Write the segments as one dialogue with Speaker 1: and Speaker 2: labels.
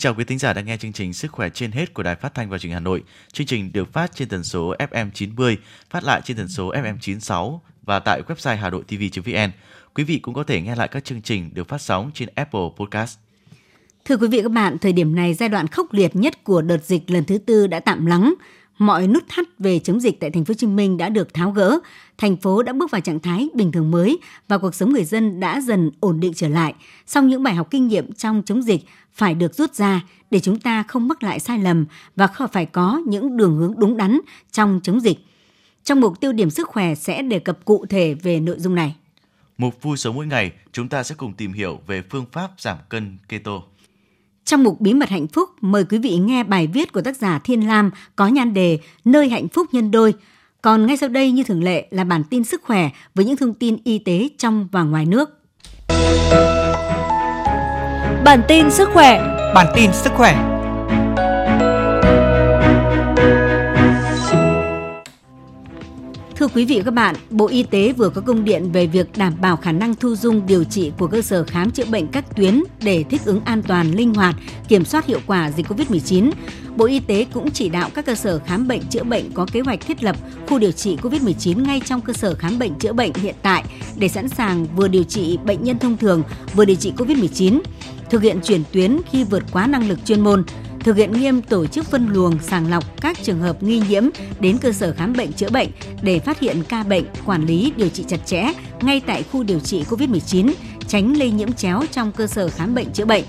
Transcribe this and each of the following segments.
Speaker 1: chào quý thính giả đang nghe chương trình Sức khỏe trên hết của Đài Phát thanh và Truyền hình Hà Nội. Chương trình được phát trên tần số FM 90, phát lại trên tần số FM 96 và tại website hà nội tv.vn. Quý vị cũng có thể nghe lại các chương trình được phát sóng trên Apple Podcast.
Speaker 2: Thưa quý vị các bạn, thời điểm này giai đoạn khốc liệt nhất của đợt dịch lần thứ tư đã tạm lắng. Mọi nút thắt về chống dịch tại thành phố Hồ Chí Minh đã được tháo gỡ, thành phố đã bước vào trạng thái bình thường mới và cuộc sống người dân đã dần ổn định trở lại. Song những bài học kinh nghiệm trong chống dịch phải được rút ra để chúng ta không mắc lại sai lầm và phải có những đường hướng đúng đắn trong chống dịch. Trong mục tiêu điểm sức khỏe sẽ đề cập cụ thể về nội dung này.
Speaker 1: Mục vui sống mỗi ngày, chúng ta sẽ cùng tìm hiểu về phương pháp giảm cân keto.
Speaker 2: Trong mục Bí mật hạnh phúc, mời quý vị nghe bài viết của tác giả Thiên Lam có nhan đề Nơi hạnh phúc nhân đôi. Còn ngay sau đây như thường lệ là bản tin sức khỏe với những thông tin y tế trong và ngoài nước.
Speaker 3: Bản tin sức khỏe Bản tin sức khỏe
Speaker 2: Thưa quý vị và các bạn, Bộ Y tế vừa có công điện về việc đảm bảo khả năng thu dung điều trị của cơ sở khám chữa bệnh các tuyến để thích ứng an toàn, linh hoạt, kiểm soát hiệu quả dịch COVID-19. Bộ Y tế cũng chỉ đạo các cơ sở khám bệnh chữa bệnh có kế hoạch thiết lập khu điều trị COVID-19 ngay trong cơ sở khám bệnh chữa bệnh hiện tại để sẵn sàng vừa điều trị bệnh nhân thông thường, vừa điều trị COVID-19, thực hiện chuyển tuyến khi vượt quá năng lực chuyên môn, thực hiện nghiêm tổ chức phân luồng sàng lọc các trường hợp nghi nhiễm đến cơ sở khám bệnh chữa bệnh để phát hiện ca bệnh, quản lý, điều trị chặt chẽ ngay tại khu điều trị COVID-19, tránh lây nhiễm chéo trong cơ sở khám bệnh chữa bệnh.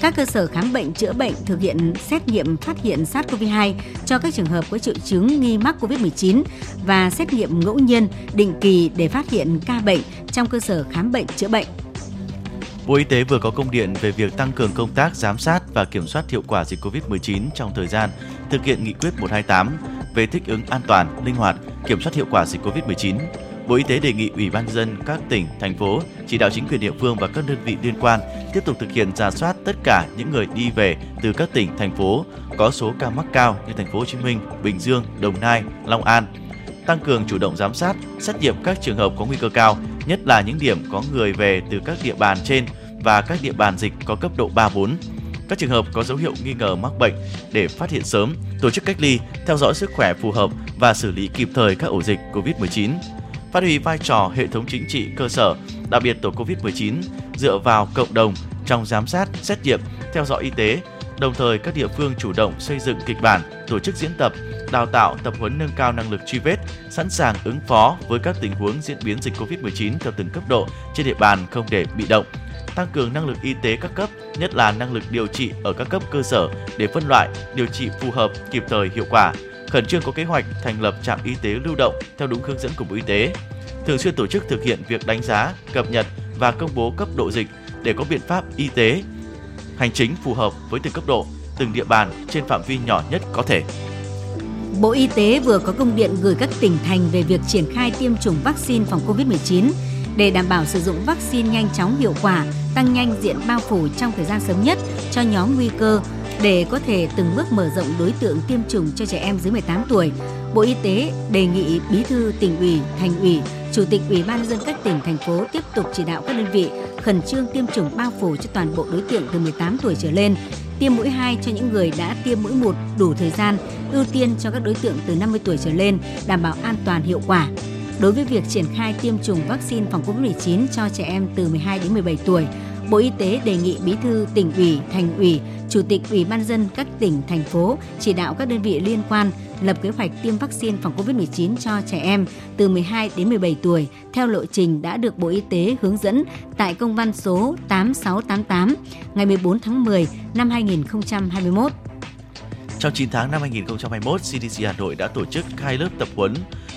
Speaker 2: Các cơ sở khám bệnh chữa bệnh thực hiện xét nghiệm phát hiện SARS-CoV-2 cho các trường hợp có triệu chứng nghi mắc COVID-19 và xét nghiệm ngẫu nhiên định kỳ để phát hiện ca bệnh trong cơ sở khám bệnh chữa bệnh.
Speaker 1: Bộ Y tế vừa có công điện về việc tăng cường công tác giám sát và kiểm soát hiệu quả dịch COVID-19 trong thời gian thực hiện nghị quyết 128 về thích ứng an toàn, linh hoạt, kiểm soát hiệu quả dịch COVID-19. Bộ Y tế đề nghị Ủy ban dân các tỉnh, thành phố chỉ đạo chính quyền địa phương và các đơn vị liên quan tiếp tục thực hiện giả soát tất cả những người đi về từ các tỉnh, thành phố có số ca mắc cao như thành phố Hồ Chí Minh, Bình Dương, Đồng Nai, Long An, tăng cường chủ động giám sát, xét nghiệm các trường hợp có nguy cơ cao, nhất là những điểm có người về từ các địa bàn trên và các địa bàn dịch có cấp độ 3 4. Các trường hợp có dấu hiệu nghi ngờ mắc bệnh để phát hiện sớm, tổ chức cách ly, theo dõi sức khỏe phù hợp và xử lý kịp thời các ổ dịch COVID-19. Phát huy vai trò hệ thống chính trị cơ sở, đặc biệt tổ COVID-19 dựa vào cộng đồng trong giám sát, xét nghiệm, theo dõi y tế, Đồng thời, các địa phương chủ động xây dựng kịch bản, tổ chức diễn tập, đào tạo, tập huấn nâng cao năng lực truy vết, sẵn sàng ứng phó với các tình huống diễn biến dịch COVID-19 theo từng cấp độ trên địa bàn không để bị động. Tăng cường năng lực y tế các cấp, nhất là năng lực điều trị ở các cấp cơ sở để phân loại, điều trị phù hợp, kịp thời, hiệu quả. Khẩn trương có kế hoạch thành lập trạm y tế lưu động theo đúng hướng dẫn của Bộ Y tế. Thường xuyên tổ chức thực hiện việc đánh giá, cập nhật và công bố cấp độ dịch để có biện pháp y tế hành chính phù hợp với từng cấp độ, từng địa bàn trên phạm vi nhỏ nhất có thể.
Speaker 2: Bộ Y tế vừa có công điện gửi các tỉnh thành về việc triển khai tiêm chủng vaccine phòng COVID-19 để đảm bảo sử dụng vaccine nhanh chóng hiệu quả, tăng nhanh diện bao phủ trong thời gian sớm nhất cho nhóm nguy cơ để có thể từng bước mở rộng đối tượng tiêm chủng cho trẻ em dưới 18 tuổi. Bộ Y tế đề nghị Bí thư tỉnh ủy, thành ủy, Chủ tịch Ủy ban dân các tỉnh thành phố tiếp tục chỉ đạo các đơn vị khẩn trương tiêm chủng bao phủ cho toàn bộ đối tượng từ 18 tuổi trở lên, tiêm mũi 2 cho những người đã tiêm mũi 1 đủ thời gian, ưu tiên cho các đối tượng từ 50 tuổi trở lên, đảm bảo an toàn hiệu quả. Đối với việc triển khai tiêm chủng vaccine phòng COVID-19 cho trẻ em từ 12 đến 17 tuổi, Bộ Y tế đề nghị Bí thư tỉnh ủy, thành ủy, Chủ tịch Ủy ban dân các tỉnh, thành phố chỉ đạo các đơn vị liên quan lập kế hoạch tiêm vaccine phòng COVID-19 cho trẻ em từ 12 đến 17 tuổi theo lộ trình đã được Bộ Y tế hướng dẫn tại công văn số 8688 ngày 14 tháng 10 năm 2021.
Speaker 1: Trong 9 tháng năm 2021, CDC Hà Nội đã tổ chức hai lớp tập huấn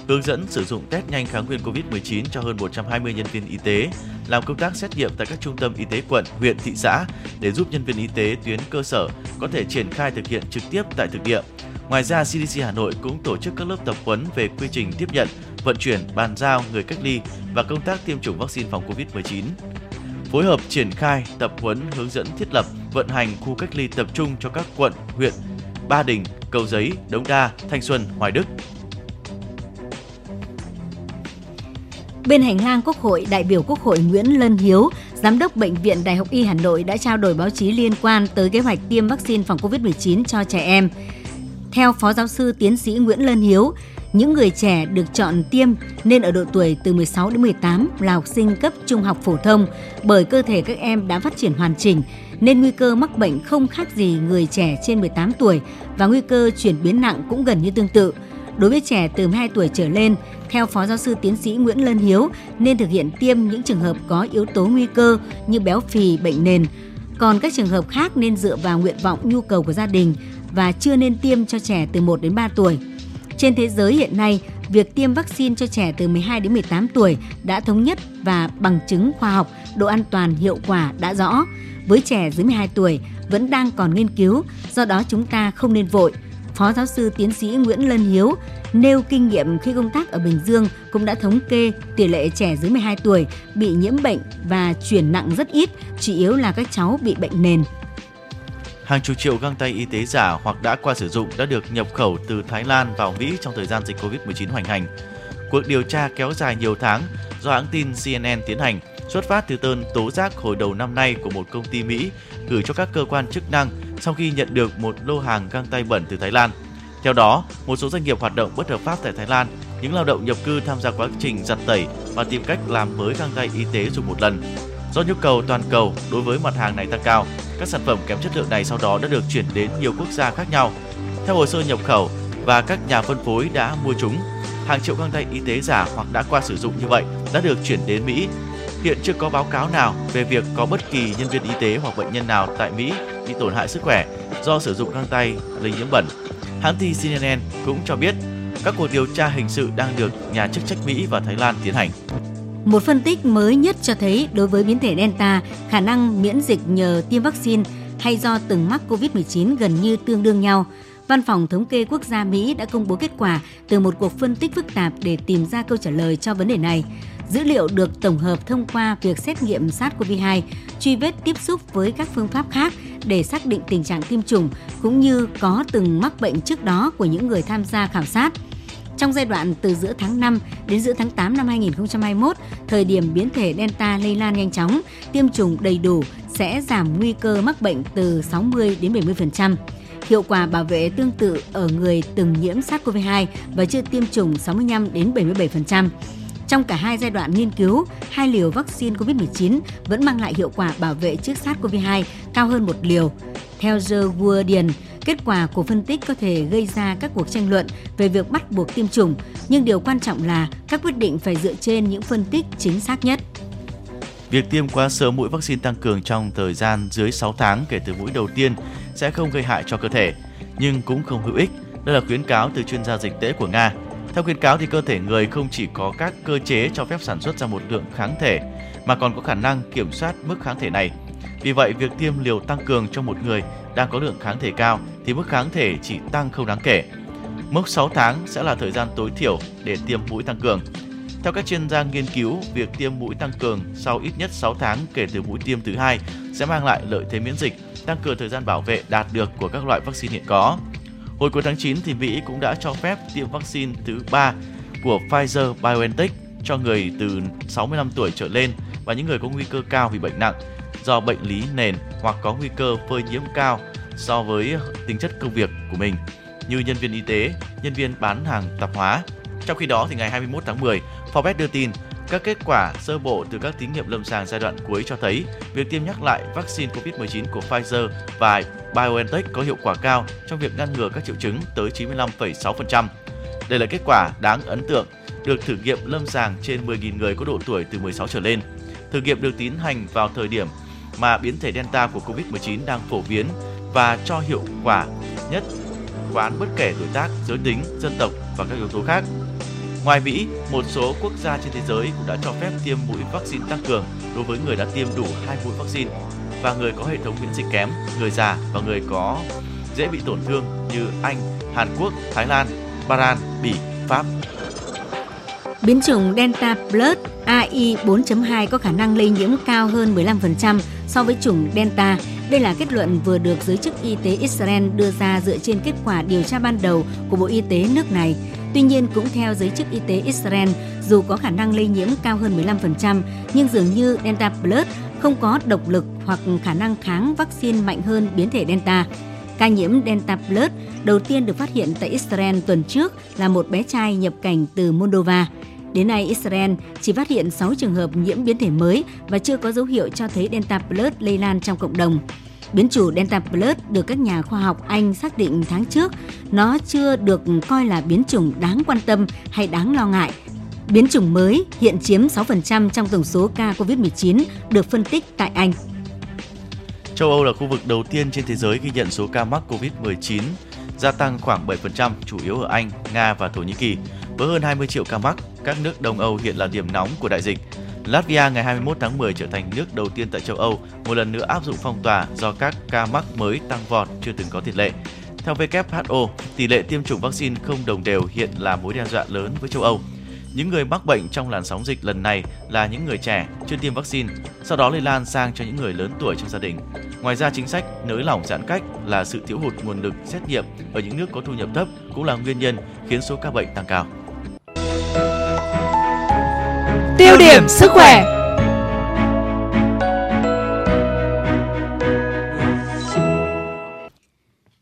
Speaker 1: hướng dẫn sử dụng test nhanh kháng nguyên COVID-19 cho hơn 120 nhân viên y tế làm công tác xét nghiệm tại các trung tâm y tế quận, huyện, thị xã để giúp nhân viên y tế tuyến cơ sở có thể triển khai thực hiện trực tiếp tại thực địa. Ngoài ra, CDC Hà Nội cũng tổ chức các lớp tập huấn về quy trình tiếp nhận, vận chuyển, bàn giao người cách ly và công tác tiêm chủng vaccine phòng COVID-19. Phối hợp triển khai, tập huấn, hướng dẫn thiết lập, vận hành khu cách ly tập trung cho các quận, huyện, Ba Đình, Cầu Giấy, Đống Đa, Thanh Xuân, Hoài Đức,
Speaker 2: Bên hành lang Quốc hội, đại biểu Quốc hội Nguyễn Lân Hiếu Giám đốc Bệnh viện Đại học Y Hà Nội đã trao đổi báo chí liên quan tới kế hoạch tiêm vaccine phòng COVID-19 cho trẻ em. Theo Phó Giáo sư Tiến sĩ Nguyễn Lân Hiếu, những người trẻ được chọn tiêm nên ở độ tuổi từ 16 đến 18 là học sinh cấp trung học phổ thông bởi cơ thể các em đã phát triển hoàn chỉnh nên nguy cơ mắc bệnh không khác gì người trẻ trên 18 tuổi và nguy cơ chuyển biến nặng cũng gần như tương tự. Đối với trẻ từ 12 tuổi trở lên, theo Phó Giáo sư Tiến sĩ Nguyễn Lân Hiếu, nên thực hiện tiêm những trường hợp có yếu tố nguy cơ như béo phì, bệnh nền. Còn các trường hợp khác nên dựa vào nguyện vọng nhu cầu của gia đình và chưa nên tiêm cho trẻ từ 1 đến 3 tuổi. Trên thế giới hiện nay, việc tiêm vaccine cho trẻ từ 12 đến 18 tuổi đã thống nhất và bằng chứng khoa học, độ an toàn hiệu quả đã rõ. Với trẻ dưới 12 tuổi vẫn đang còn nghiên cứu, do đó chúng ta không nên vội. Phó giáo sư tiến sĩ Nguyễn Lân Hiếu nêu kinh nghiệm khi công tác ở Bình Dương cũng đã thống kê tỷ lệ trẻ dưới 12 tuổi bị nhiễm bệnh và chuyển nặng rất ít, chủ yếu là các cháu bị bệnh nền.
Speaker 1: Hàng chục triệu găng tay y tế giả hoặc đã qua sử dụng đã được nhập khẩu từ Thái Lan vào Mỹ trong thời gian dịch Covid-19 hoành hành. Cuộc điều tra kéo dài nhiều tháng do hãng tin CNN tiến hành xuất phát từ đơn tố giác hồi đầu năm nay của một công ty Mỹ gửi cho các cơ quan chức năng sau khi nhận được một lô hàng găng tay bẩn từ Thái Lan. Theo đó, một số doanh nghiệp hoạt động bất hợp pháp tại Thái Lan, những lao động nhập cư tham gia quá trình giặt tẩy và tìm cách làm mới găng tay y tế dùng một lần. Do nhu cầu toàn cầu đối với mặt hàng này tăng cao, các sản phẩm kém chất lượng này sau đó đã được chuyển đến nhiều quốc gia khác nhau. Theo hồ sơ nhập khẩu và các nhà phân phối đã mua chúng, hàng triệu găng tay y tế giả hoặc đã qua sử dụng như vậy đã được chuyển đến Mỹ. Hiện chưa có báo cáo nào về việc có bất kỳ nhân viên y tế hoặc bệnh nhân nào tại Mỹ bị tổn hại sức khỏe do sử dụng găng tay lây nhiễm bẩn. Hãng tin CNN cũng cho biết các cuộc điều tra hình sự đang được nhà chức trách Mỹ và Thái Lan tiến hành.
Speaker 2: Một phân tích mới nhất cho thấy đối với biến thể Delta, khả năng miễn dịch nhờ tiêm vaccine hay do từng mắc COVID-19 gần như tương đương nhau. Văn phòng Thống kê Quốc gia Mỹ đã công bố kết quả từ một cuộc phân tích phức tạp để tìm ra câu trả lời cho vấn đề này. Dữ liệu được tổng hợp thông qua việc xét nghiệm SARS-CoV-2, truy vết tiếp xúc với các phương pháp khác để xác định tình trạng tiêm chủng cũng như có từng mắc bệnh trước đó của những người tham gia khảo sát. Trong giai đoạn từ giữa tháng 5 đến giữa tháng 8 năm 2021, thời điểm biến thể Delta lây lan nhanh chóng, tiêm chủng đầy đủ sẽ giảm nguy cơ mắc bệnh từ 60 đến 70%. Hiệu quả bảo vệ tương tự ở người từng nhiễm SARS-CoV-2 và chưa tiêm chủng 65 đến 77%. Trong cả hai giai đoạn nghiên cứu, hai liều vaccine COVID-19 vẫn mang lại hiệu quả bảo vệ trước SARS-CoV-2 cao hơn một liều. Theo The Guardian, kết quả của phân tích có thể gây ra các cuộc tranh luận về việc bắt buộc tiêm chủng, nhưng điều quan trọng là các quyết định phải dựa trên những phân tích chính xác nhất.
Speaker 1: Việc tiêm quá sớm mũi vaccine tăng cường trong thời gian dưới 6 tháng kể từ mũi đầu tiên sẽ không gây hại cho cơ thể, nhưng cũng không hữu ích. Đây là khuyến cáo từ chuyên gia dịch tễ của Nga. Theo khuyến cáo thì cơ thể người không chỉ có các cơ chế cho phép sản xuất ra một lượng kháng thể mà còn có khả năng kiểm soát mức kháng thể này. Vì vậy, việc tiêm liều tăng cường cho một người đang có lượng kháng thể cao thì mức kháng thể chỉ tăng không đáng kể. Mức 6 tháng sẽ là thời gian tối thiểu để tiêm mũi tăng cường. Theo các chuyên gia nghiên cứu, việc tiêm mũi tăng cường sau ít nhất 6 tháng kể từ mũi tiêm thứ hai sẽ mang lại lợi thế miễn dịch, tăng cường thời gian bảo vệ đạt được của các loại vaccine hiện có. Hồi cuối tháng 9 thì Mỹ cũng đã cho phép tiêm vaccine thứ ba của Pfizer BioNTech cho người từ 65 tuổi trở lên và những người có nguy cơ cao vì bệnh nặng do bệnh lý nền hoặc có nguy cơ phơi nhiễm cao so với tính chất công việc của mình như nhân viên y tế, nhân viên bán hàng tạp hóa. Trong khi đó thì ngày 21 tháng 10, Forbes đưa tin các kết quả sơ bộ từ các thí nghiệm lâm sàng giai đoạn cuối cho thấy việc tiêm nhắc lại vaccine COVID-19 của Pfizer và BioNTech có hiệu quả cao trong việc ngăn ngừa các triệu chứng tới 95,6%. Đây là kết quả đáng ấn tượng được thử nghiệm lâm sàng trên 10.000 người có độ tuổi từ 16 trở lên. Thử nghiệm được tiến hành vào thời điểm mà biến thể Delta của COVID-19 đang phổ biến và cho hiệu quả nhất quán bất kể tuổi tác, giới tính, dân tộc và các yếu tố khác. Ngoài Mỹ, một số quốc gia trên thế giới cũng đã cho phép tiêm mũi vaccine tăng cường đối với người đã tiêm đủ hai mũi vaccine và người có hệ thống miễn dịch kém, người già và người có dễ bị tổn thương như Anh, Hàn Quốc, Thái Lan, Bahrain, Bỉ, Pháp.
Speaker 2: Biến chủng Delta Plus AI 4.2 có khả năng lây nhiễm cao hơn 15% so với chủng Delta. Đây là kết luận vừa được giới chức y tế Israel đưa ra dựa trên kết quả điều tra ban đầu của Bộ Y tế nước này. Tuy nhiên, cũng theo giới chức y tế Israel, dù có khả năng lây nhiễm cao hơn 15%, nhưng dường như Delta Plus không có độc lực hoặc khả năng kháng vaccine mạnh hơn biến thể Delta. Ca nhiễm Delta Plus đầu tiên được phát hiện tại Israel tuần trước là một bé trai nhập cảnh từ Moldova. Đến nay, Israel chỉ phát hiện 6 trường hợp nhiễm biến thể mới và chưa có dấu hiệu cho thấy Delta Plus lây lan trong cộng đồng. Biến chủ Delta Plus được các nhà khoa học Anh xác định tháng trước, nó chưa được coi là biến chủng đáng quan tâm hay đáng lo ngại. Biến chủng mới hiện chiếm 6% trong tổng số ca COVID-19 được phân tích tại Anh.
Speaker 1: Châu Âu là khu vực đầu tiên trên thế giới ghi nhận số ca mắc COVID-19, gia tăng khoảng 7%, chủ yếu ở Anh, Nga và Thổ Nhĩ Kỳ. Với hơn 20 triệu ca mắc, các nước Đông Âu hiện là điểm nóng của đại dịch. Latvia ngày 21 tháng 10 trở thành nước đầu tiên tại châu Âu một lần nữa áp dụng phong tỏa do các ca mắc mới tăng vọt chưa từng có tiền lệ. Theo WHO, tỷ lệ tiêm chủng vaccine không đồng đều hiện là mối đe dọa lớn với châu Âu. Những người mắc bệnh trong làn sóng dịch lần này là những người trẻ chưa tiêm vaccine, sau đó lây lan sang cho những người lớn tuổi trong gia đình. Ngoài ra, chính sách nới lỏng giãn cách là sự thiếu hụt nguồn lực xét nghiệm ở những nước có thu nhập thấp cũng là nguyên nhân khiến số ca bệnh tăng cao.
Speaker 3: Tiêu điểm sức khỏe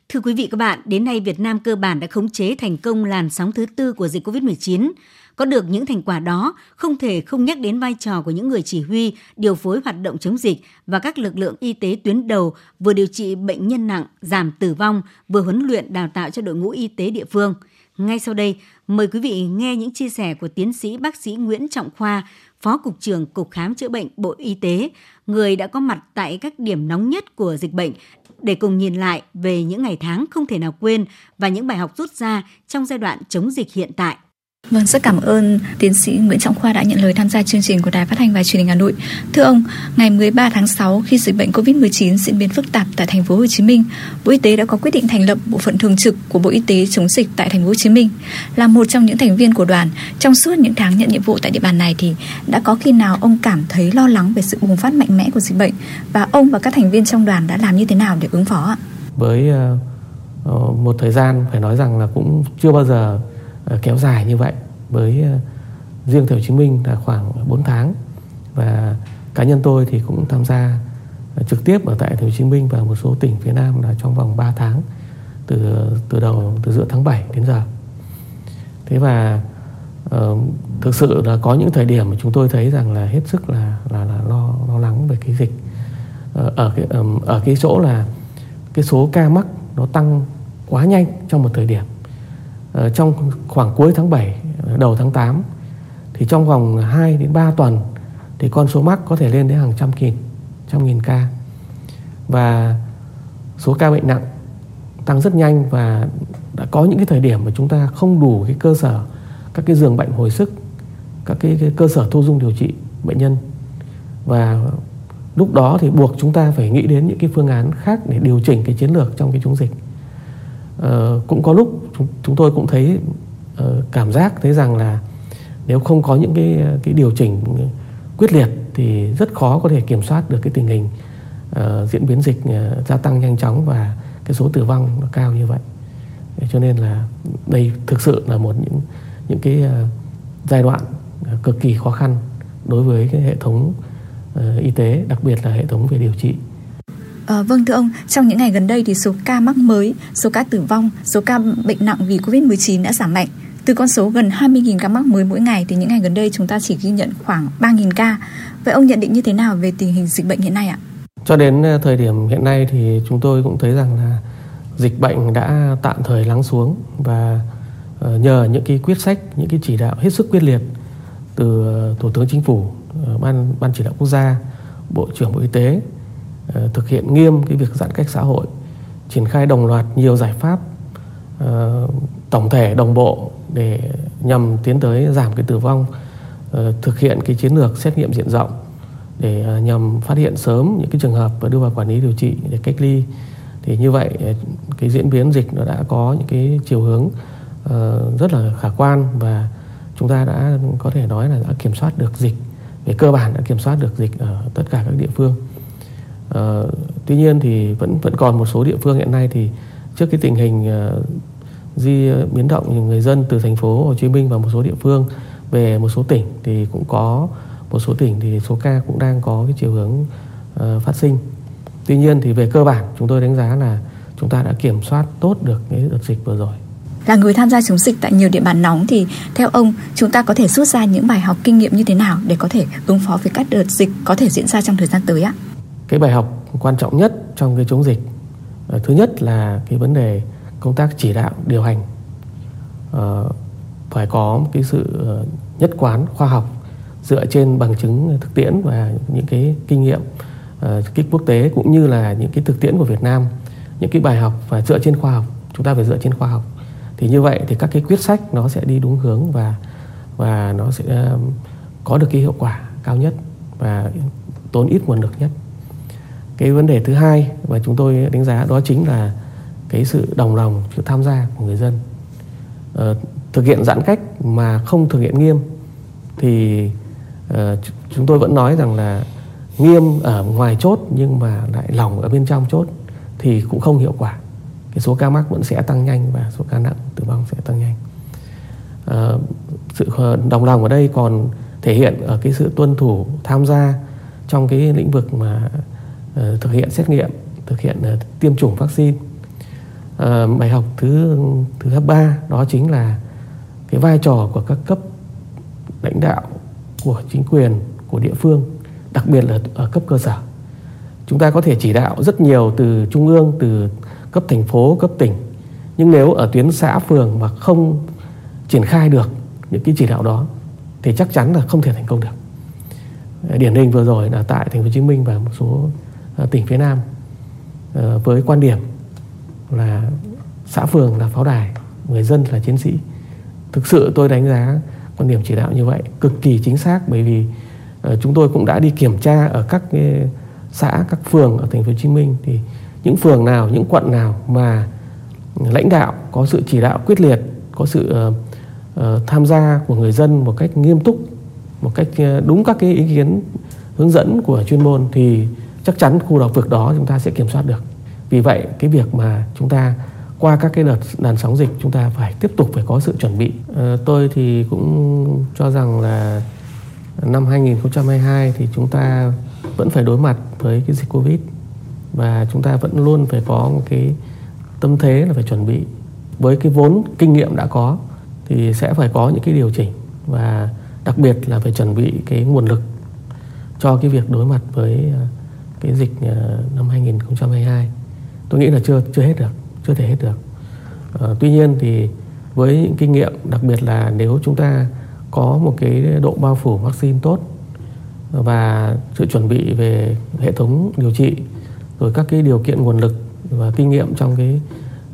Speaker 2: Thưa quý vị các bạn, đến nay Việt Nam cơ bản đã khống chế thành công làn sóng thứ tư của dịch COVID-19. Có được những thành quả đó, không thể không nhắc đến vai trò của những người chỉ huy, điều phối hoạt động chống dịch và các lực lượng y tế tuyến đầu vừa điều trị bệnh nhân nặng, giảm tử vong, vừa huấn luyện đào tạo cho đội ngũ y tế địa phương. Ngay sau đây, mời quý vị nghe những chia sẻ của tiến sĩ bác sĩ Nguyễn Trọng Khoa, Phó Cục trưởng Cục Khám chữa bệnh Bộ Y tế, người đã có mặt tại các điểm nóng nhất của dịch bệnh để cùng nhìn lại về những ngày tháng không thể nào quên và những bài học rút ra trong giai đoạn chống dịch hiện tại.
Speaker 4: Vâng, rất cảm ơn tiến sĩ Nguyễn Trọng Khoa đã nhận lời tham gia chương trình của Đài Phát thanh và Truyền hình Hà Nội. Thưa ông, ngày 13 tháng 6 khi dịch bệnh COVID-19 diễn biến phức tạp tại thành phố Hồ Chí Minh, Bộ Y tế đã có quyết định thành lập bộ phận thường trực của Bộ Y tế chống dịch tại thành phố Hồ Chí Minh. Là một trong những thành viên của đoàn, trong suốt những tháng nhận nhiệm vụ tại địa bàn này thì đã có khi nào ông cảm thấy lo lắng về sự bùng phát mạnh mẽ của dịch bệnh và ông và các thành viên trong đoàn đã làm như thế nào để ứng phó ạ?
Speaker 5: Với uh, một thời gian phải nói rằng là cũng chưa bao giờ Ờ, kéo dài như vậy với ờ, riêng Thành phố Hồ Chí Minh là khoảng 4 tháng. Và cá nhân tôi thì cũng tham gia ờ, trực tiếp ở tại Thành phố Hồ Chí Minh và một số tỉnh phía Nam là trong vòng 3 tháng từ từ đầu từ giữa tháng 7 đến giờ. Thế và uh, thực sự là có những thời điểm mà chúng tôi thấy rằng là hết sức là là, là lo lo lắng về cái dịch. Uh, ở cái um, ở cái chỗ là cái số ca mắc nó tăng quá nhanh trong một thời điểm. Ờ, trong khoảng cuối tháng 7 đầu tháng 8 thì trong vòng 2 đến 3 tuần thì con số mắc có thể lên đến hàng trăm nghìn trăm nghìn ca. Và số ca bệnh nặng tăng rất nhanh và đã có những cái thời điểm mà chúng ta không đủ cái cơ sở các cái giường bệnh hồi sức các cái, cái cơ sở thu dung điều trị bệnh nhân. Và lúc đó thì buộc chúng ta phải nghĩ đến những cái phương án khác để điều chỉnh cái chiến lược trong cái chống dịch. Ờ, cũng có lúc chúng, chúng tôi cũng thấy uh, cảm giác thấy rằng là nếu không có những cái ờ, cái điều chỉnh quyết liệt thì rất khó có thể kiểm soát được cái tình hình uh, diễn biến dịch uh, gia tăng nhanh chóng và cái số tử vong nó cao như vậy. Cho nên là đây thực sự là một những những cái uh, giai đoạn uh, cực kỳ khó khăn đối với cái hệ thống uh, y tế đặc biệt là hệ thống về điều trị.
Speaker 4: À, vâng thưa ông, trong những ngày gần đây thì số ca mắc mới, số ca tử vong, số ca bệnh nặng vì Covid-19 đã giảm mạnh. Từ con số gần 20.000 ca mắc mới mỗi ngày thì những ngày gần đây chúng ta chỉ ghi nhận khoảng 3.000 ca. Vậy ông nhận định như thế nào về tình hình dịch bệnh hiện nay ạ?
Speaker 5: Cho đến ờ, thời điểm hiện nay thì chúng tôi cũng thấy rằng là dịch bệnh đã tạm thời lắng xuống và ờ, nhờ những cái quyết sách, những cái chỉ đạo hết sức quyết liệt từ Thủ tướng Chính phủ, ban ban chỉ đạo quốc gia, Bộ trưởng Bộ Y tế Ờ, thực hiện nghiêm cái việc giãn cách xã hội, triển khai đồng loạt nhiều giải pháp ờ, tổng thể đồng bộ để nhằm tiến tới giảm cái tử vong ờ, thực hiện cái chiến lược xét nghiệm diện rộng để nhằm phát hiện sớm những cái trường hợp và đưa vào quản lý điều trị để cách ly. Thì như vậy cái diễn biến dịch nó đã có những cái chiều hướng rất là khả quan và chúng ta đã có thể nói là đã kiểm soát được dịch, về cơ bản đã kiểm soát được dịch ở tất cả các địa phương. Uh, tuy nhiên thì vẫn vẫn còn một số địa phương hiện nay thì trước cái tình hình uh, di biến động người dân từ thành phố Hồ Chí Minh và một số địa phương về một số tỉnh thì cũng có một số tỉnh thì số ca cũng đang có cái chiều hướng uh, phát sinh. Tuy nhiên thì về cơ bản chúng tôi đánh giá là chúng ta đã kiểm soát tốt được cái đợt dịch vừa rồi.
Speaker 4: Là người tham gia chống dịch tại nhiều địa bàn nóng thì theo ông chúng ta có thể rút ra những bài học kinh nghiệm như thế nào để có thể ứng phó với các đợt dịch có thể diễn ra trong thời gian tới ạ?
Speaker 5: Cái bài học quan trọng nhất trong cái chống dịch. Ờ, thứ nhất là cái vấn đề công tác chỉ đạo, điều hành. Ờ, phải có một cái sự ờ, nhất quán, khoa học dựa trên bằng chứng thực tiễn và những cái kinh nghiệm kích quốc tế cũng như là những cái thực tiễn của Việt Nam. Những cái bài học và dựa trên khoa học, chúng ta phải dựa trên khoa học. Thì như vậy thì các cái quyết sách nó sẽ đi đúng hướng và và nó sẽ có được cái hiệu quả cao nhất và tốn ít nguồn lực nhất cái vấn đề thứ hai mà chúng tôi đánh giá đó chính là cái sự đồng lòng sự tham gia của người dân. Ờ, thực hiện giãn cách mà không thực hiện nghiêm thì uh, chúng tôi vẫn nói rằng là nghiêm ở ngoài chốt nhưng mà lại lỏng ở bên trong chốt thì cũng không hiệu quả. Cái số ca mắc vẫn sẽ tăng nhanh và số ca nặng tử vong sẽ tăng nhanh. Uh, sự đồng lòng ở đây còn thể hiện ở cái sự tuân thủ tham gia trong cái lĩnh vực mà uh, Ờ, thực hiện xét nghiệm, thực hiện ờ, tiêm chủng vaccine. Ờ, bài học thứ thứ ba, đó chính là cái vai trò của các cấp lãnh đạo của chính quyền, của địa phương, đặc biệt là ở cấp cơ sở. Chúng ta có thể chỉ đạo rất nhiều từ trung ương, từ cấp thành phố, cấp tỉnh. Nhưng nếu ở tuyến xã, phường mà không triển khai được những cái chỉ đạo đó, thì chắc chắn là không thể thành công được. Điển hình vừa rồi là tại thành phố hồ chí minh và một số tỉnh phía nam ờ, với quan điểm là xã phường là pháo đài, người dân là chiến sĩ. Thực sự tôi đánh giá quan điểm chỉ đạo như vậy cực kỳ chính xác, bởi vì ờ, chúng tôi cũng đã đi kiểm tra ở các xã, các phường ở thành phố Hồ Chí Minh. Thì những phường nào, những quận nào mà lãnh đạo có sự chỉ đạo quyết liệt, có sự ờ, tham gia của người dân một cách nghiêm túc, một cách đúng các cái ý kiến, hướng dẫn của chuyên môn thì chắc chắn khu đảo vực đó chúng ta sẽ kiểm soát được vì vậy cái việc mà chúng ta qua các cái đợt làn sóng dịch chúng ta phải tiếp tục phải có sự chuẩn bị. À, tôi thì cũng cho rằng là năm 2022 thì chúng ta vẫn phải đối mặt với cái dịch Covid và chúng ta vẫn luôn phải có một cái tâm thế là phải chuẩn bị với cái vốn kinh nghiệm đã có thì sẽ phải có những cái điều chỉnh và đặc biệt là phải chuẩn bị cái nguồn lực cho cái việc đối mặt với ờ, cái dịch ờ, năm 2022. Tôi nghĩ là chưa chưa hết được chưa thể hết được à, tuy nhiên thì với những kinh nghiệm đặc biệt là nếu chúng ta có một cái độ bao phủ vaccine tốt và sự chuẩn bị về hệ thống điều trị rồi các cái điều kiện nguồn lực và kinh nghiệm trong cái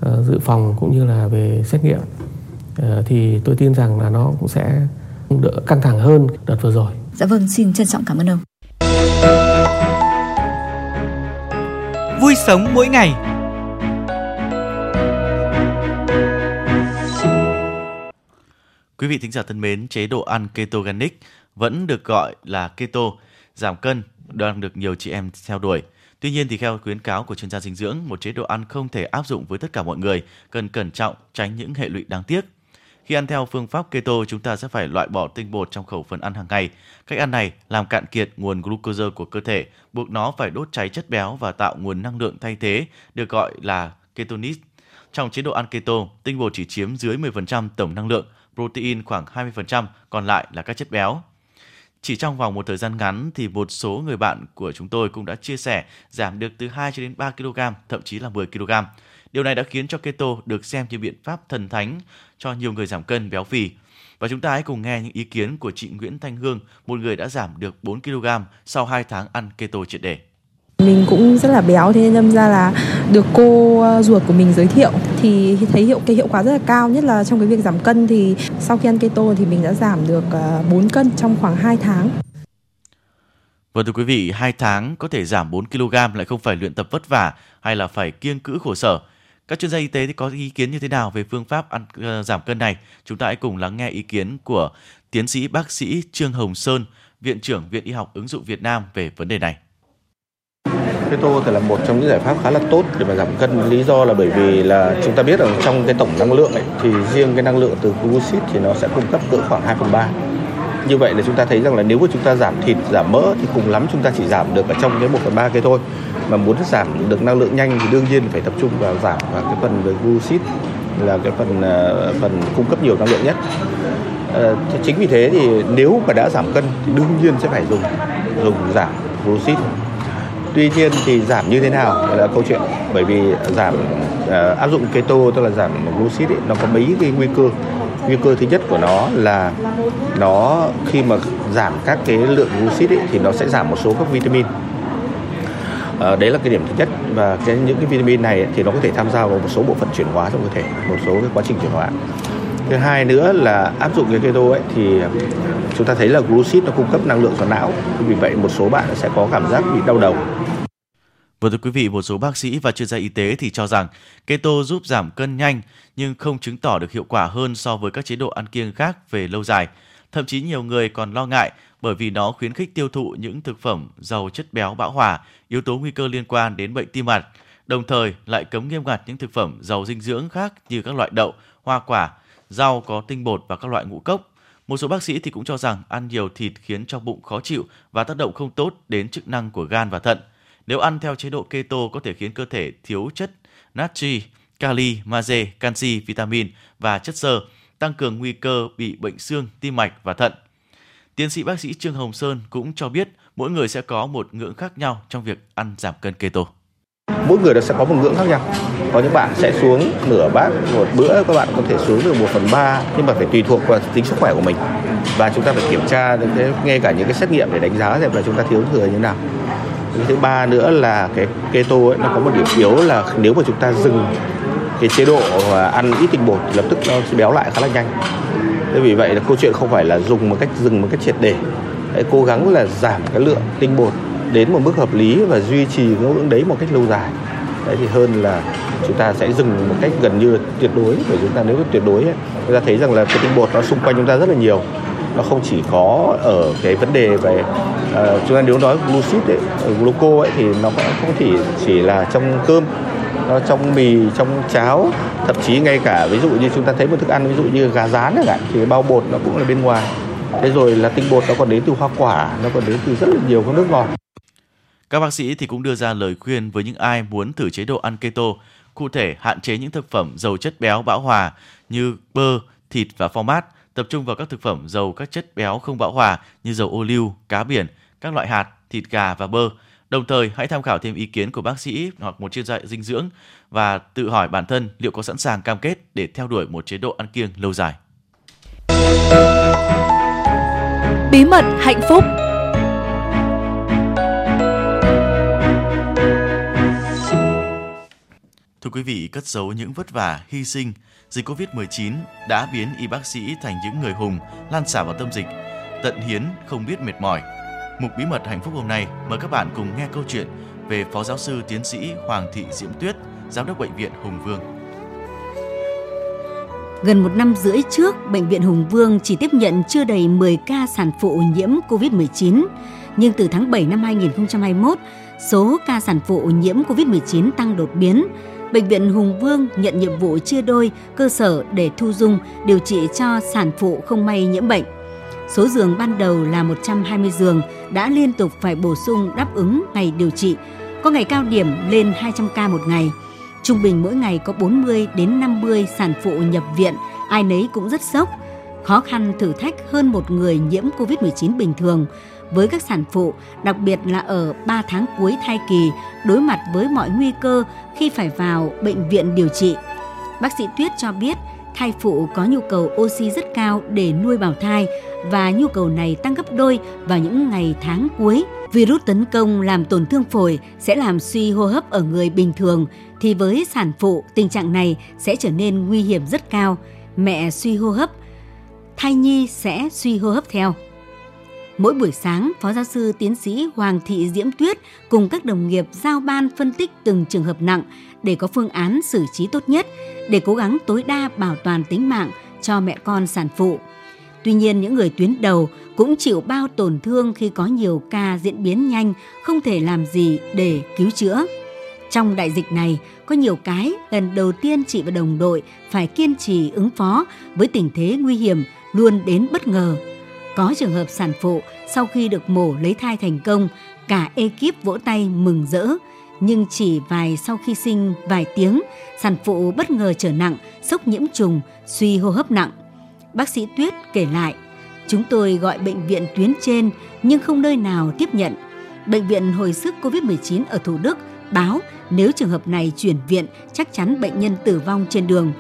Speaker 5: uh, dự phòng cũng như là về xét nghiệm uh, thì tôi tin rằng là nó cũng sẽ đỡ căng thẳng hơn đợt vừa rồi.
Speaker 4: Dạ vâng, xin trân trọng cảm ơn ông.
Speaker 3: Vui sống mỗi ngày
Speaker 1: Quý vị thính giả thân mến, chế độ ăn ketogenic vẫn được gọi là keto, giảm cân đang được nhiều chị em theo đuổi. Tuy nhiên thì theo khuyến cáo của chuyên gia dinh dưỡng, một chế độ ăn không thể áp dụng với tất cả mọi người, cần cẩn trọng tránh những hệ lụy đáng tiếc. Khi ăn theo phương pháp keto, chúng ta sẽ phải loại bỏ tinh bột trong khẩu phần ăn hàng ngày. Cách ăn này làm cạn kiệt nguồn glucose của cơ thể, buộc nó phải đốt cháy chất béo và tạo nguồn năng lượng thay thế, được gọi là ketonis. Trong chế độ ăn keto, tinh bột chỉ chiếm dưới 10% tổng năng lượng, protein khoảng 20%, còn lại là các chất béo. Chỉ trong vòng một thời gian ngắn thì một số người bạn của chúng tôi cũng đã chia sẻ giảm được từ 2 cho đến 3 kg, thậm chí là 10 kg. Điều này đã khiến cho keto được xem như biện pháp thần thánh cho nhiều người giảm cân béo phì. Và chúng ta hãy cùng nghe những ý kiến của chị Nguyễn Thanh Hương, một người đã giảm được 4 kg sau 2 tháng ăn keto triệt để.
Speaker 6: Mình cũng rất là béo thế nên đâm ra là được cô ờ, ruột của mình giới thiệu thì thấy hiệu cái hiệu quả rất là cao nhất là trong cái việc giảm cân thì sau khi ăn keto thì mình đã giảm được 4 ờ, cân trong khoảng 2 tháng.
Speaker 1: Vâng thưa quý vị, 2 tháng có thể giảm 4 kg lại không phải luyện tập vất vả hay là phải kiêng cữ khổ sở. Các chuyên gia y tế thì có ý kiến như thế nào về phương pháp ăn uh, giảm cân này? Chúng ta hãy cùng lắng nghe ý kiến của tiến sĩ bác sĩ Trương Hồng Sơn, Viện trưởng Viện Y học ứng dụng Việt Nam về vấn đề này.
Speaker 7: Keto thì là một trong những giải pháp khá là tốt để mà giảm cân. Lý do là bởi vì là chúng ta biết rằng trong cái tổng năng lượng ấy, thì riêng cái năng lượng từ glucid thì nó sẽ cung cấp cỡ khoảng 2 phần 3 như vậy là chúng ta thấy rằng là nếu mà chúng ta giảm thịt giảm mỡ thì cùng lắm chúng ta chỉ giảm được ở trong cái một phần ba cái thôi. Mà muốn giảm được năng lượng nhanh thì đương nhiên phải tập trung vào giảm vào cái phần về glucid là cái phần ờ, phần cung cấp nhiều năng lượng nhất. À, chính vì thế thì nếu mà đã giảm cân thì đương nhiên sẽ phải dùng dùng giảm glucid. Tuy nhiên thì giảm như thế nào là câu chuyện. Bởi vì giảm à, áp dụng keto tức là giảm glucid ấy, nó có mấy cái nguy cơ nguy cơ thứ nhất của nó là nó khi mà giảm các cái lượng glucid ấy, thì nó sẽ giảm một số các vitamin. À, đấy là cái điểm thứ nhất. Và cái những cái vitamin này thì nó có thể tham gia vào một số bộ phận chuyển hóa trong cơ thể một số cái quá trình chuyển hóa. Thứ hai nữa là áp dụng cái keto ấy thì chúng ta thấy là glucid nó cung cấp năng lượng cho não. Vì vậy một số bạn sẽ có cảm giác bị đau đầu
Speaker 1: vừa thưa quý vị, một số bác sĩ và chuyên gia y tế thì cho rằng keto giúp giảm cân nhanh nhưng không chứng tỏ được hiệu quả hơn so với các chế độ ăn kiêng khác về lâu dài. Thậm chí nhiều người còn lo ngại bởi vì nó khuyến khích tiêu thụ những thực phẩm giàu chất béo bão hòa, yếu tố nguy cơ liên quan đến bệnh tim mạch, đồng thời lại cấm nghiêm ngặt những thực phẩm giàu dinh dưỡng khác như các loại đậu, hoa quả, rau có tinh bột và các loại ngũ cốc. Một số bác sĩ thì cũng cho rằng ăn nhiều thịt khiến cho bụng khó chịu và tác động không tốt đến chức năng của gan và thận. Nếu ăn theo chế độ keto có thể khiến cơ thể thiếu chất natri, kali, magie, canxi, vitamin và chất xơ, tăng cường nguy cơ bị bệnh xương, tim mạch và thận. Tiến sĩ bác sĩ Trương Hồng Sơn cũng cho biết mỗi người sẽ có một ngưỡng khác nhau trong việc ăn giảm cân keto.
Speaker 7: Mỗi người nó sẽ có một ngưỡng khác nhau. Có những bạn sẽ xuống nửa bát một bữa, các bạn có thể xuống được một phần ba nhưng mà phải tùy thuộc vào tính sức khỏe của mình. Và chúng ta phải kiểm tra những cái, ngay cả những cái xét nghiệm để đánh giá xem là chúng ta thiếu thừa như thế nào. Thứ ba nữa là cái keto ấy, nó có một điểm yếu là nếu mà chúng ta dừng cái chế độ à, ăn ít tinh bột thì lập tức nó sẽ béo lại khá là nhanh. Thế vì vậy là câu chuyện không phải là dùng một cách dừng một cách triệt để. Hãy cố gắng là giảm cái lượng tinh bột đến một mức hợp lý và duy trì ngưỡng lượng đấy một cách lâu dài. Đấy thì hơn là chúng ta sẽ dừng một cách gần như tuyệt đối. Bởi chúng ta nếu tuyệt đối ấy, chúng ta thấy rằng là cái tinh bột nó xung quanh chúng ta rất là nhiều nó không chỉ có ở cái vấn đề về uh, chúng ta nếu nói glucid ấy, ờ, gluco ấy thì nó không chỉ chỉ là trong cơm nó trong mì trong cháo thậm chí ngay cả ví dụ như chúng ta thấy một thức ăn ví dụ như gà rán chẳng hạn thì bao bột nó cũng là bên ngoài. Thế rồi là tinh bột nó còn đến từ hoa quả nó còn đến từ rất là nhiều các nước ngọt.
Speaker 1: Các bác sĩ thì cũng đưa ra lời khuyên với những ai muốn thử chế độ ăn keto cụ thể hạn chế những thực phẩm giàu chất béo bão hòa như bơ thịt và format tập trung vào các thực phẩm giàu các chất béo không bão hòa như dầu ô liu cá biển các loại hạt thịt gà và bơ Đồng thời, hãy tham khảo thêm ý kiến của bác sĩ hoặc một chuyên gia dinh dưỡng và tự hỏi bản thân liệu có sẵn sàng cam kết để theo đuổi một chế độ ăn kiêng lâu dài.
Speaker 3: Bí mật hạnh phúc
Speaker 1: Thưa quý vị, cất giấu những vất vả, hy sinh, dịch Covid-19 đã biến y bác sĩ thành những người hùng lan xả vào tâm dịch, tận hiến không biết mệt mỏi, Mục Bí mật hạnh phúc hôm nay mời các bạn cùng nghe câu chuyện về Phó Giáo sư Tiến sĩ Hoàng Thị Diễm Tuyết, Giám đốc Bệnh viện Hùng Vương.
Speaker 2: Gần một năm rưỡi trước, Bệnh viện Hùng Vương chỉ tiếp nhận chưa đầy 10 ca sản phụ nhiễm COVID-19. Nhưng từ tháng 7 năm 2021, số ca sản phụ nhiễm COVID-19 tăng đột biến. Bệnh viện Hùng Vương nhận nhiệm vụ chia đôi cơ sở để thu dung điều trị cho sản phụ không may nhiễm bệnh. Số giường ban đầu là 120 giường đã liên tục phải bổ sung đáp ứng ngày điều trị. Có ngày cao điểm lên 200 ca một ngày. Trung bình mỗi ngày có 40 đến 50 sản phụ nhập viện, ai nấy cũng rất sốc. Khó khăn thử thách hơn một người nhiễm Covid-19 bình thường. Với các sản phụ, đặc biệt là ở 3 tháng cuối thai kỳ, đối mặt với mọi nguy cơ khi phải vào bệnh viện điều trị. Bác sĩ Tuyết cho biết, thai phụ có nhu cầu oxy rất cao để nuôi bào thai và nhu cầu này tăng gấp đôi vào những ngày tháng cuối. Virus tấn công làm tổn thương phổi sẽ làm suy hô hấp ở người bình thường thì với sản phụ tình trạng này sẽ trở nên nguy hiểm rất cao. Mẹ suy hô hấp, thai nhi sẽ suy hô hấp theo. Mỗi buổi sáng, Phó giáo sư tiến sĩ Hoàng Thị Diễm Tuyết cùng các đồng nghiệp giao ban phân tích từng trường hợp nặng để có phương án xử trí tốt nhất để cố gắng tối đa bảo toàn tính mạng cho mẹ con sản phụ. Tuy nhiên những người tuyến đầu cũng chịu bao tổn thương khi có nhiều ca diễn biến nhanh, không thể làm gì để cứu chữa. Trong đại dịch này, có nhiều cái lần đầu tiên chị và đồng đội phải kiên trì ứng phó với tình thế nguy hiểm luôn đến bất ngờ. Có trường hợp sản phụ sau khi được mổ lấy thai thành công, cả ekip vỗ tay mừng rỡ, nhưng chỉ vài sau khi sinh vài tiếng, sản phụ bất ngờ trở nặng, sốc nhiễm trùng, suy hô hấp nặng. Bác sĩ Tuyết kể lại, chúng tôi gọi bệnh viện tuyến trên nhưng không nơi nào tiếp nhận. Bệnh viện hồi sức COVID-19 ở Thủ Đức báo nếu trường hợp này chuyển viện chắc chắn bệnh nhân tử vong trên đường.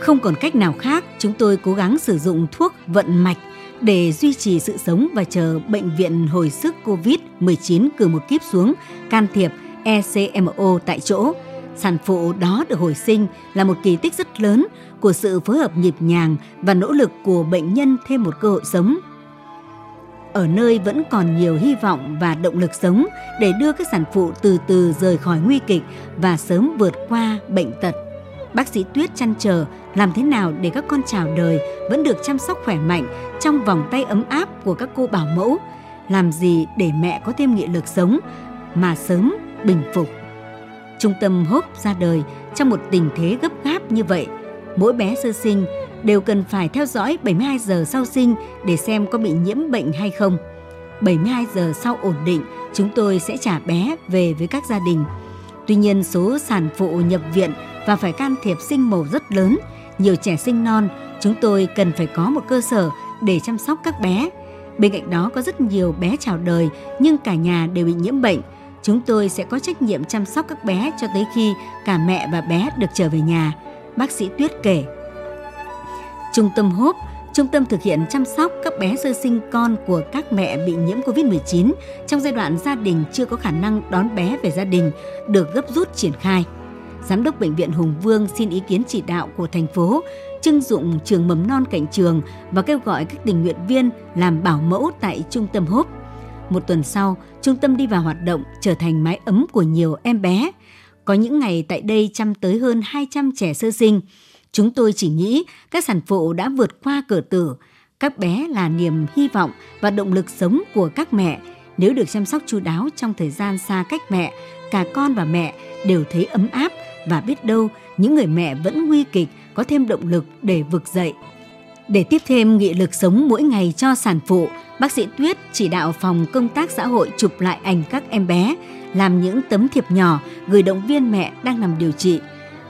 Speaker 2: Không còn cách nào khác, chúng tôi cố gắng sử dụng thuốc vận mạch để duy trì sự sống và chờ bệnh viện hồi sức COVID-19 cử một kíp xuống, can thiệp ECMO tại chỗ. Sản phụ đó được hồi sinh là một kỳ tích rất lớn của sự phối hợp nhịp nhàng và nỗ lực của bệnh nhân thêm một cơ hội sống. Ở nơi vẫn còn nhiều hy vọng và động lực sống để đưa các sản phụ từ từ rời khỏi nguy kịch và sớm vượt qua bệnh tật. Bác sĩ Tuyết chăn trở làm thế nào để các con chào đời vẫn được chăm sóc khỏe mạnh trong vòng tay ấm áp của các cô bảo mẫu, làm gì để mẹ có thêm nghị lực sống mà sớm bình phục. Trung tâm Hốp ra đời trong một tình thế gấp gáp như vậy. Mỗi bé sơ sinh đều cần phải theo dõi 72 giờ sau sinh để xem có bị nhiễm bệnh hay không. 72 giờ sau ổn định, chúng tôi sẽ trả bé về với các gia đình. Tuy nhiên, số sản phụ nhập viện và phải can thiệp sinh mổ rất lớn. Nhiều trẻ sinh non, chúng tôi cần phải có một cơ sở để chăm sóc các bé. Bên cạnh đó có rất nhiều bé chào đời nhưng cả nhà đều bị nhiễm bệnh. Chúng tôi sẽ có trách nhiệm chăm sóc các bé cho tới khi cả mẹ và bé được trở về nhà. Bác sĩ Tuyết kể. Trung tâm Hốp, trung tâm thực hiện chăm sóc các bé sơ sinh con của các mẹ bị nhiễm COVID-19 trong giai đoạn gia đình chưa có khả năng đón bé về gia đình, được gấp rút triển khai. Giám đốc Bệnh viện Hùng Vương xin ý kiến chỉ đạo của thành phố trưng dụng trường mầm non cạnh trường và kêu gọi các tình nguyện viên làm bảo mẫu tại trung tâm Hốp. Một tuần sau, trung tâm đi vào hoạt động trở thành mái ấm của nhiều em bé. Có những ngày tại đây chăm tới hơn 200 trẻ sơ sinh. Chúng tôi chỉ nghĩ các sản phụ đã vượt qua cửa tử. Các bé là niềm hy vọng và động lực sống của các mẹ. Nếu được chăm sóc chu đáo trong thời gian xa cách mẹ, cả con và mẹ đều thấy ấm áp và biết đâu những người mẹ vẫn nguy kịch có thêm động lực để vực dậy. Để tiếp thêm nghị lực sống mỗi ngày cho sản phụ, bác sĩ Tuyết chỉ đạo phòng công tác xã hội chụp lại ảnh các em bé, làm những tấm thiệp nhỏ gửi động viên mẹ đang nằm điều trị.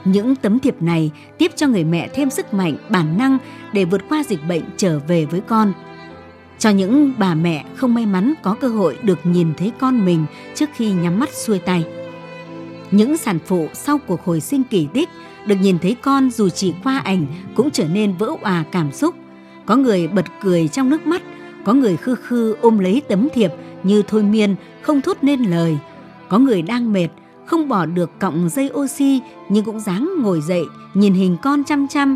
Speaker 2: Những tấm thiệp này tiếp cho người mẹ thêm sức mạnh, bản năng để vượt qua dịch bệnh trở về với con. Cho những bà mẹ không may mắn có cơ hội được nhìn thấy con mình trước khi nhắm mắt xuôi tay. Những sản phụ sau cuộc hồi sinh kỳ tích được nhìn thấy con dù chỉ qua ảnh cũng trở nên vỡ òa cảm xúc. Có người bật cười trong nước mắt, có người khư khư ôm lấy tấm thiệp như thôi miên không thốt nên lời. Có người đang mệt, không bỏ được cọng dây oxy nhưng cũng dáng ngồi dậy nhìn hình con chăm chăm.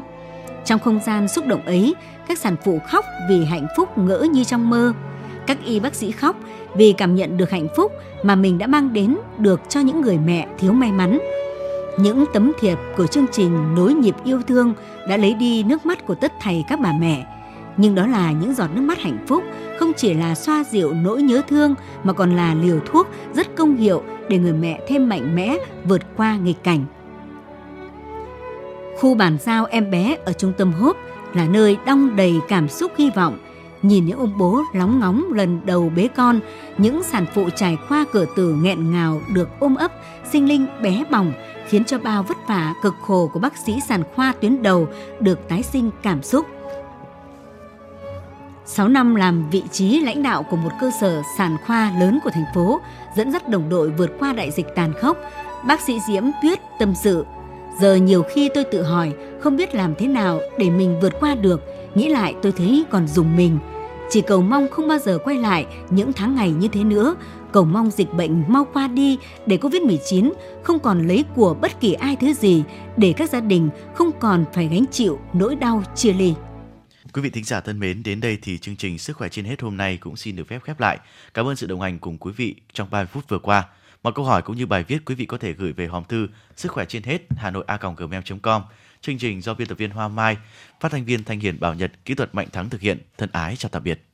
Speaker 2: Trong không gian xúc động ấy, các sản phụ khóc vì hạnh phúc ngỡ như trong mơ. Các y bác sĩ khóc vì cảm nhận được hạnh phúc mà mình đã mang đến được cho những người mẹ thiếu may mắn. Những tấm thiệp của chương trình Nối nhịp yêu thương đã lấy đi nước mắt của tất thầy các bà mẹ. Nhưng đó là những giọt nước mắt hạnh phúc, không chỉ là xoa dịu nỗi nhớ thương mà còn là liều thuốc rất công hiệu để người mẹ thêm mạnh mẽ vượt qua nghịch cảnh. Khu bàn giao em bé ở trung tâm Hốp là nơi đong đầy cảm xúc hy vọng – Nhìn những ông bố lóng ngóng lần đầu bế con, những sản phụ trải qua cửa tử nghẹn ngào được ôm ấp, sinh linh bé bỏng, khiến cho bao vất vả cực khổ của bác sĩ sản khoa tuyến đầu được tái sinh cảm xúc. 6 năm làm vị trí lãnh đạo của một cơ sở sản khoa lớn của thành phố, dẫn dắt đồng đội vượt qua đại dịch tàn khốc, bác sĩ Diễm Tuyết tâm sự. Giờ nhiều khi tôi tự hỏi không biết làm thế nào để mình vượt qua được, nghĩ lại tôi thấy còn dùng mình. Chỉ cầu mong không bao giờ quay lại những tháng ngày như thế nữa, cầu mong dịch bệnh mau qua đi để Covid-19 không còn lấy của bất kỳ ai thứ gì, để các gia đình không còn phải gánh chịu nỗi đau chia ly.
Speaker 1: Quý vị thính giả thân mến, đến đây thì chương trình Sức khỏe trên hết hôm nay cũng xin được phép khép lại. Cảm ơn sự đồng hành cùng quý vị trong 30 phút vừa qua. Mọi câu hỏi cũng như bài viết quý vị có thể gửi về hòm thư sức khỏe trên hết hà nội a gmail.com. Chương trình do biên tập viên Hoa Mai, phát thanh viên Thanh Hiền Bảo Nhật, kỹ thuật Mạnh Thắng thực hiện. Thân ái chào tạm biệt.